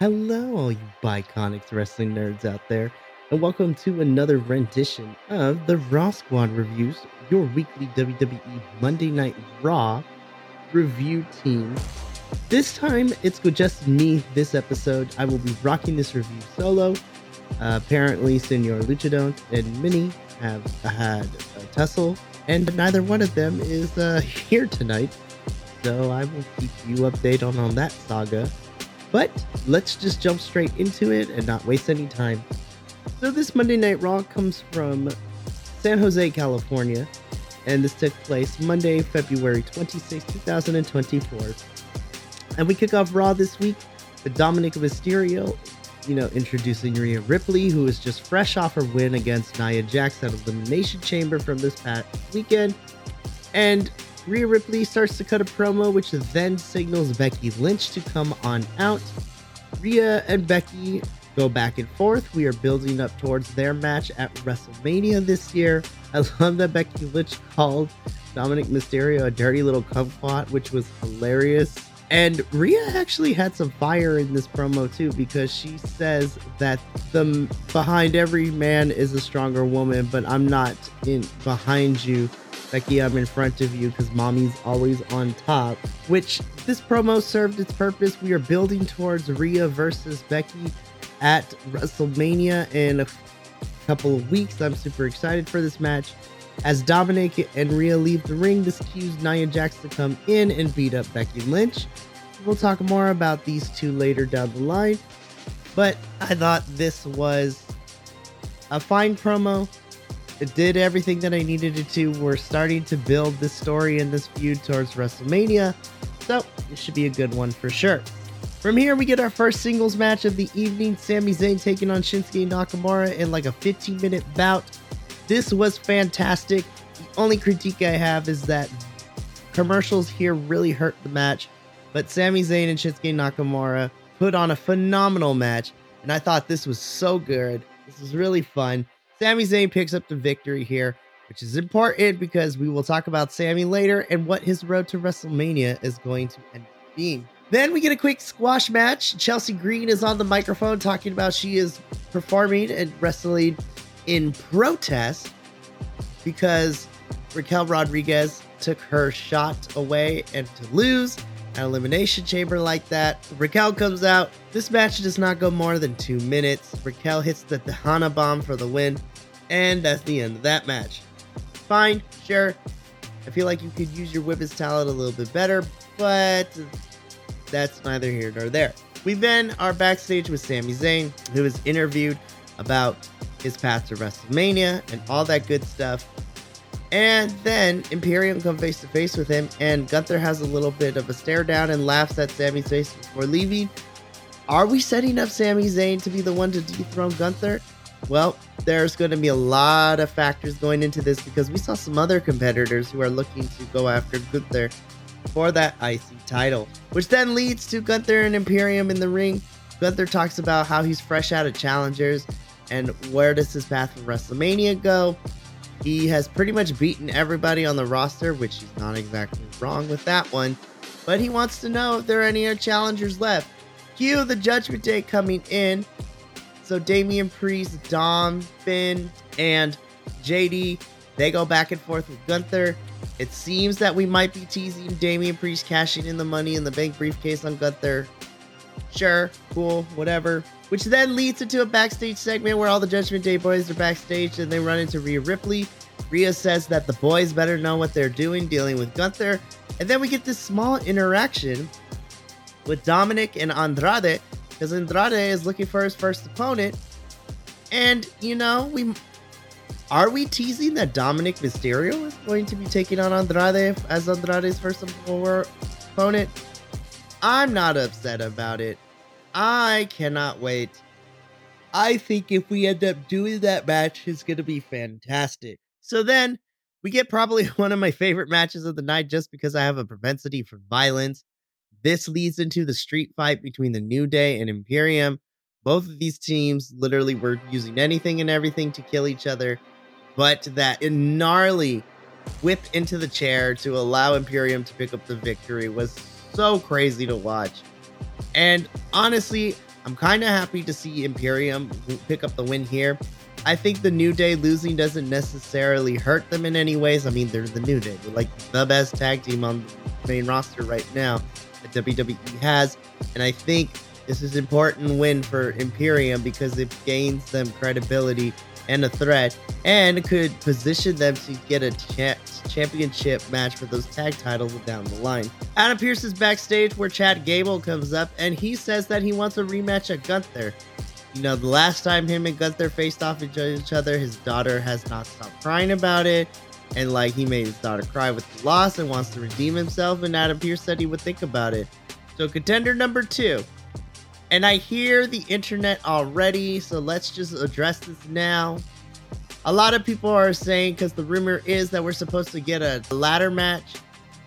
Hello, all you Biconics wrestling nerds out there, and welcome to another rendition of the Raw Squad Reviews, your weekly WWE Monday Night Raw review team. This time, it's just me this episode. I will be rocking this review solo. Uh, apparently, Senor Luchadon and Minnie have had a tussle, and neither one of them is uh, here tonight. So I will keep you updated on, on that saga. But let's just jump straight into it and not waste any time. So, this Monday Night Raw comes from San Jose, California, and this took place Monday, February 26, 2024. And we kick off Raw this week with Dominic Mysterio, you know, introducing Rhea Ripley, who is just fresh off her win against Nia Jax at Elimination Chamber from this past weekend. And Rhea Ripley starts to cut a promo, which then signals Becky Lynch to come on out. Rhea and Becky go back and forth. We are building up towards their match at WrestleMania this year. I love that Becky Lynch called Dominic Mysterio a dirty little kumquat, which was hilarious. And Rhea actually had some fire in this promo too, because she says that the behind every man is a stronger woman, but I'm not in behind you. Becky, I'm in front of you because mommy's always on top. Which this promo served its purpose. We are building towards Rhea versus Becky at WrestleMania in a couple of weeks. I'm super excited for this match. As Dominic and Rhea leave the ring, this cues Nia Jax to come in and beat up Becky Lynch. We'll talk more about these two later down the line. But I thought this was a fine promo. It did everything that I needed it to. We're starting to build this story and this feud towards WrestleMania. So it should be a good one for sure. From here, we get our first singles match of the evening. Sami Zayn taking on Shinsuke Nakamura in like a 15 minute bout. This was fantastic. The only critique I have is that commercials here really hurt the match, but Sami Zayn and Shinsuke Nakamura put on a phenomenal match, and I thought this was so good. This was really fun. Sami Zayn picks up the victory here, which is important because we will talk about Sami later and what his road to WrestleMania is going to end up being. Then we get a quick squash match. Chelsea Green is on the microphone talking about she is performing and wrestling in protest because Raquel Rodriguez took her shot away and to lose an elimination chamber like that. Raquel comes out. This match does not go more than two minutes. Raquel hits the Tejana bomb for the win, and that's the end of that match. Fine, sure. I feel like you could use your women's talent a little bit better, but that's neither here nor there. We then are backstage with Sami Zayn, who is interviewed about his path to WrestleMania and all that good stuff. And then Imperium come face to face with him, and Gunther has a little bit of a stare down and laughs at Sami's face before leaving. Are we setting up Sami Zayn to be the one to dethrone Gunther? Well, there's going to be a lot of factors going into this because we saw some other competitors who are looking to go after Gunther for that IC title, which then leads to Gunther and Imperium in the ring. Gunther talks about how he's fresh out of challengers and where does his path for WrestleMania go. He has pretty much beaten everybody on the roster, which he's not exactly wrong with that one. But he wants to know if there are any other challengers left. Cue the Judgment Day coming in. So Damian Priest, Dom, Finn, and JD, they go back and forth with Gunther. It seems that we might be teasing Damian Priest cashing in the money in the bank briefcase on Gunther. Sure, cool, whatever. Which then leads into a backstage segment where all the Judgment Day boys are backstage and they run into Rhea Ripley. Rhea says that the boys better know what they're doing dealing with Gunther. And then we get this small interaction with Dominic and Andrade because Andrade is looking for his first opponent. And, you know, we are we teasing that Dominic Mysterio is going to be taking on Andrade as Andrade's first opponent? I'm not upset about it. I cannot wait. I think if we end up doing that match, it's going to be fantastic. So then we get probably one of my favorite matches of the night just because I have a propensity for violence. This leads into the street fight between the New Day and Imperium. Both of these teams literally were using anything and everything to kill each other, but that gnarly whip into the chair to allow Imperium to pick up the victory was so crazy to watch. And honestly, I'm kind of happy to see Imperium pick up the win here. I think the New Day losing doesn't necessarily hurt them in any ways. I mean, they're the New Day. They're like the best tag team on the main roster right now WWE has. And I think this is important win for Imperium because it gains them credibility and a threat and could position them to get a cha- championship match for those tag titles down the line. Adam Pearce is backstage where Chad Gable comes up and he says that he wants a rematch at Gunther. You know, the last time him and Gunther faced off each other, his daughter has not stopped crying about it. And like he made his daughter cry with the loss and wants to redeem himself. And Adam Pearce said he would think about it. So contender number two, and I hear the internet already, so let's just address this now. A lot of people are saying because the rumor is that we're supposed to get a ladder match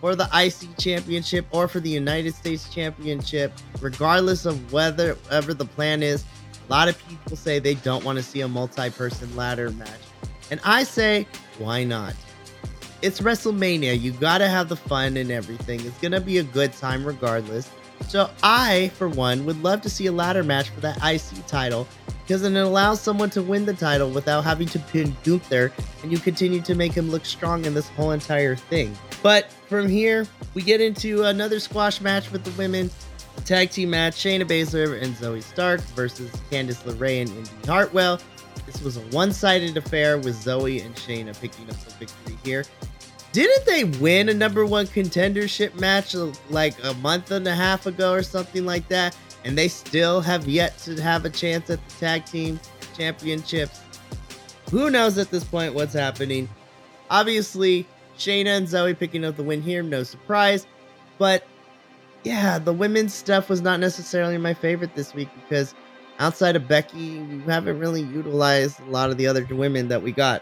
for the IC championship or for the United States championship, regardless of whether ever the plan is. A lot of people say they don't want to see a multi-person ladder match. And I say, why not? It's WrestleMania. You gotta have the fun and everything. It's gonna be a good time regardless. So I, for one, would love to see a ladder match for that IC title because then it allows someone to win the title without having to pin Gunther, and you continue to make him look strong in this whole entire thing. But from here, we get into another squash match with the women. A tag team match, Shayna Baszler and Zoey Stark versus Candice LeRae and Indy Hartwell. This was a one-sided affair with Zoey and Shayna picking up the victory here. Didn't they win a number one contendership match uh, like a month and a half ago or something like that? And they still have yet to have a chance at the tag team championships. Who knows at this point what's happening? Obviously, Shayna and Zoey picking up the win here, no surprise. But yeah, the women's stuff was not necessarily my favorite this week because outside of Becky, we haven't really utilized a lot of the other women that we got.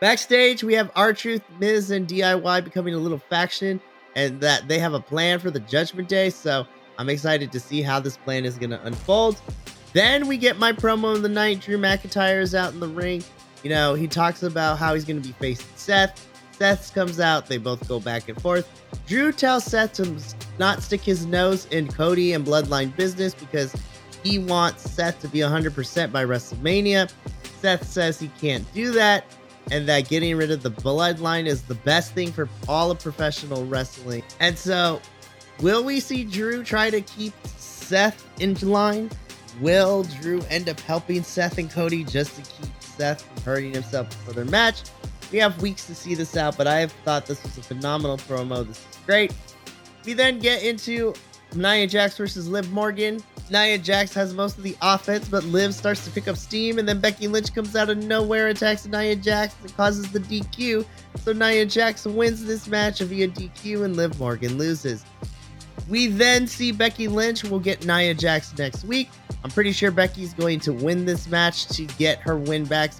Backstage, we have R-Truth, Miz, and DIY becoming a little faction, and that they have a plan for the Judgment Day. So I'm excited to see how this plan is going to unfold. Then we get my promo of the night. Drew McIntyre is out in the ring. You know, he talks about how he's going to be facing Seth. Seth comes out. They both go back and forth. Drew tells Seth to not stick his nose in Cody and Bloodline business because he wants Seth to be 100% by WrestleMania. Seth says he can't do that and that getting rid of the bloodline is the best thing for all of professional wrestling. And so, will we see Drew try to keep Seth in line? Will Drew end up helping Seth and Cody just to keep Seth from hurting himself for their match? We have weeks to see this out, but I have thought this was a phenomenal promo. This is great. We then get into Nia Jax versus Liv Morgan. Nia Jax has most of the offense, but Liv starts to pick up steam, and then Becky Lynch comes out of nowhere, attacks Nia Jax, and causes the DQ. So Nia Jax wins this match via DQ, and Liv Morgan loses. We then see Becky Lynch. We'll get Nia Jax next week. I'm pretty sure Becky's going to win this match to get her win back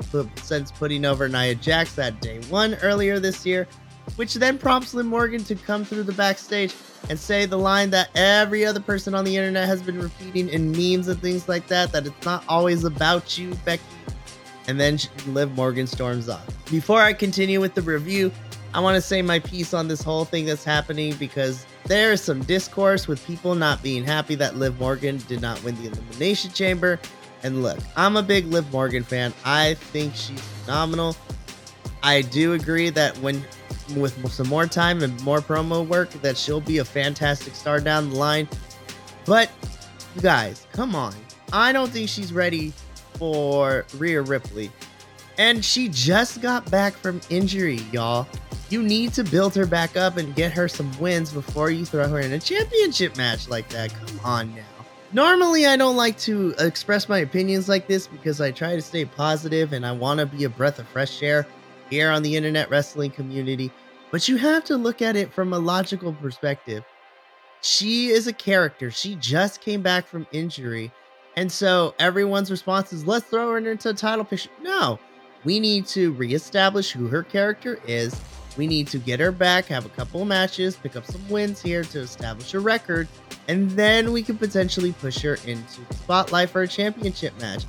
since putting over Nia Jax that day one earlier this year which then prompts Liv Morgan to come through the backstage and say the line that every other person on the internet has been repeating in memes and things like that that it's not always about you, Becky. And then Liv Morgan storms off. Before I continue with the review, I want to say my piece on this whole thing that's happening because there is some discourse with people not being happy that Liv Morgan did not win the Elimination Chamber. And look, I'm a big Liv Morgan fan. I think she's phenomenal. I do agree that when with some more time and more promo work that she'll be a fantastic star down the line. But you guys, come on. I don't think she's ready for Rhea Ripley. And she just got back from injury, y'all. You need to build her back up and get her some wins before you throw her in a championship match like that. Come on now. Normally, I don't like to express my opinions like this because I try to stay positive and I want to be a breath of fresh air here on the internet wrestling community, but you have to look at it from a logical perspective. She is a character. She just came back from injury. And so everyone's response is let's throw her into a title picture. No, we need to reestablish who her character is. We need to get her back, have a couple matches, pick up some wins here to establish a record, and then we can potentially push her into the spotlight for a championship match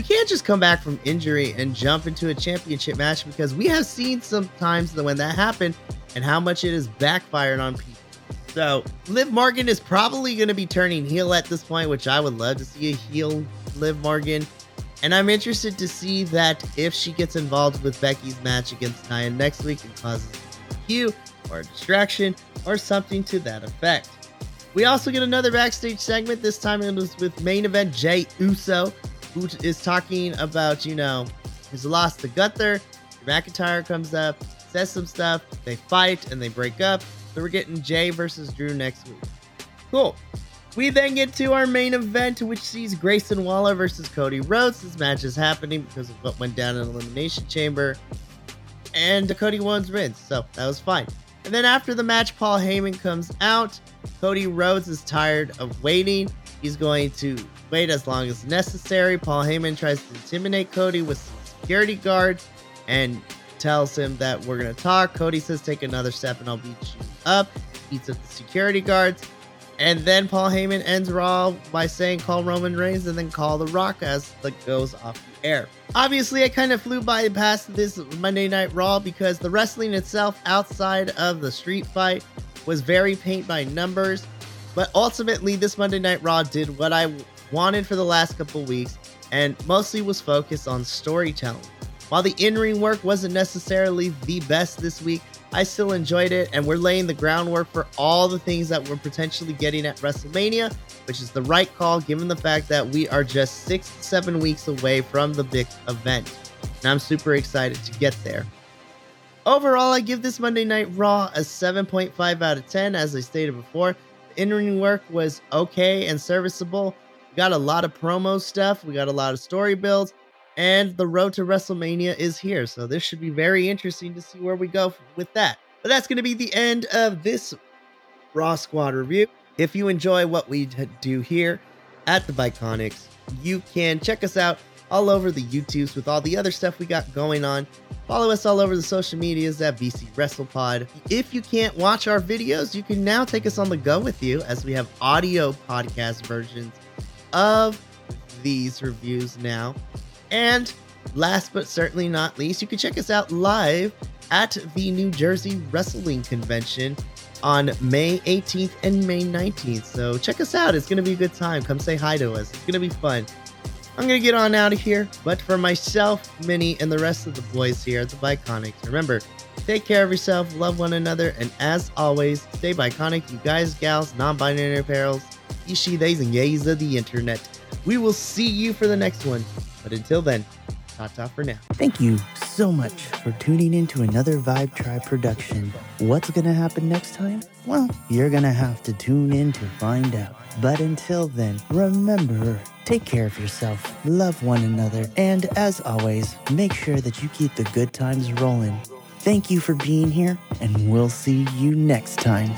you can't just come back from injury and jump into a championship match because we have seen sometimes when that happened and how much it has backfired on people. So Liv Morgan is probably going to be turning heel at this point, which I would love to see a heel Liv Morgan. And I'm interested to see that if she gets involved with Becky's match against Nia next week and causes a cue or a distraction or something to that effect. We also get another backstage segment. This time it was with main event Jey Uso, who is talking about, you know, his loss to Gunther. McIntyre comes up, says some stuff. They fight and they break up. So we're getting Jey versus Drew next week. Cool. We then get to our main event, which sees Grayson Waller versus Cody Rhodes. This match is happening because of what went down in Elimination Chamber. And Cody Rhodes wins, so that was fine. And then after the match, Paul Heyman comes out. Cody Rhodes is tired of waiting. He's going to wait as long as necessary. Paul Heyman tries to intimidate Cody with security guards and tells him that we're going to talk. Cody says, Take another step and I'll beat you up. Beats up the security guards. And then Paul Heyman ends Raw by saying call Roman Reigns and then call The Rock as the goes off the air. Obviously, I kind of flew by past this Monday Night Raw because the wrestling itself outside of the street fight was very paint by numbers. But ultimately, this Monday Night Raw did what I wanted for the last couple weeks and mostly was focused on storytelling. While the in ring work wasn't necessarily the best this week, I still enjoyed it, and we're laying the groundwork for all the things that we're potentially getting at WrestleMania, which is the right call given the fact that we are just six to seven weeks away from the big event. And I'm super excited to get there. Overall, I give this Monday Night Raw a 7.5 out of 10. As I stated before, the in ring work was okay and serviceable. We got a lot of promo stuff, we got a lot of story builds, and the road to WrestleMania is here. So this should be very interesting to see where we go with that. But that's going to be the end of this Raw Squad review. If you enjoy what we do here at the Biconics, you can check us out all over the YouTubes with all the other stuff we got going on. Follow us all over the social medias at BC WrestlePod. If you can't watch our videos, you can now take us on the go with you as we have audio podcast versions of these reviews now. And last but certainly not least, you can check us out live at the New Jersey Wrestling Convention on May 18th and May 19th. So check us out. It's going to be a good time. Come say hi to us. It's going to be fun. I'm going to get on out of here. But for myself, Minnie, and the rest of the boys here at the Biconics, remember, take care of yourself, love one another, and as always, stay Biconic, you guys, gals, non binary apparels, she, theys, and yays of the internet. We will see you for the next one. But until then, for now. Thank you so much for tuning in to another Vibe Tribe production. What's gonna happen next time? Well, you're gonna have to tune in to find out. But until then, remember, take care of yourself, love one another, and as always, make sure that you keep the good times rolling. Thank you for being here, and we'll see you next time.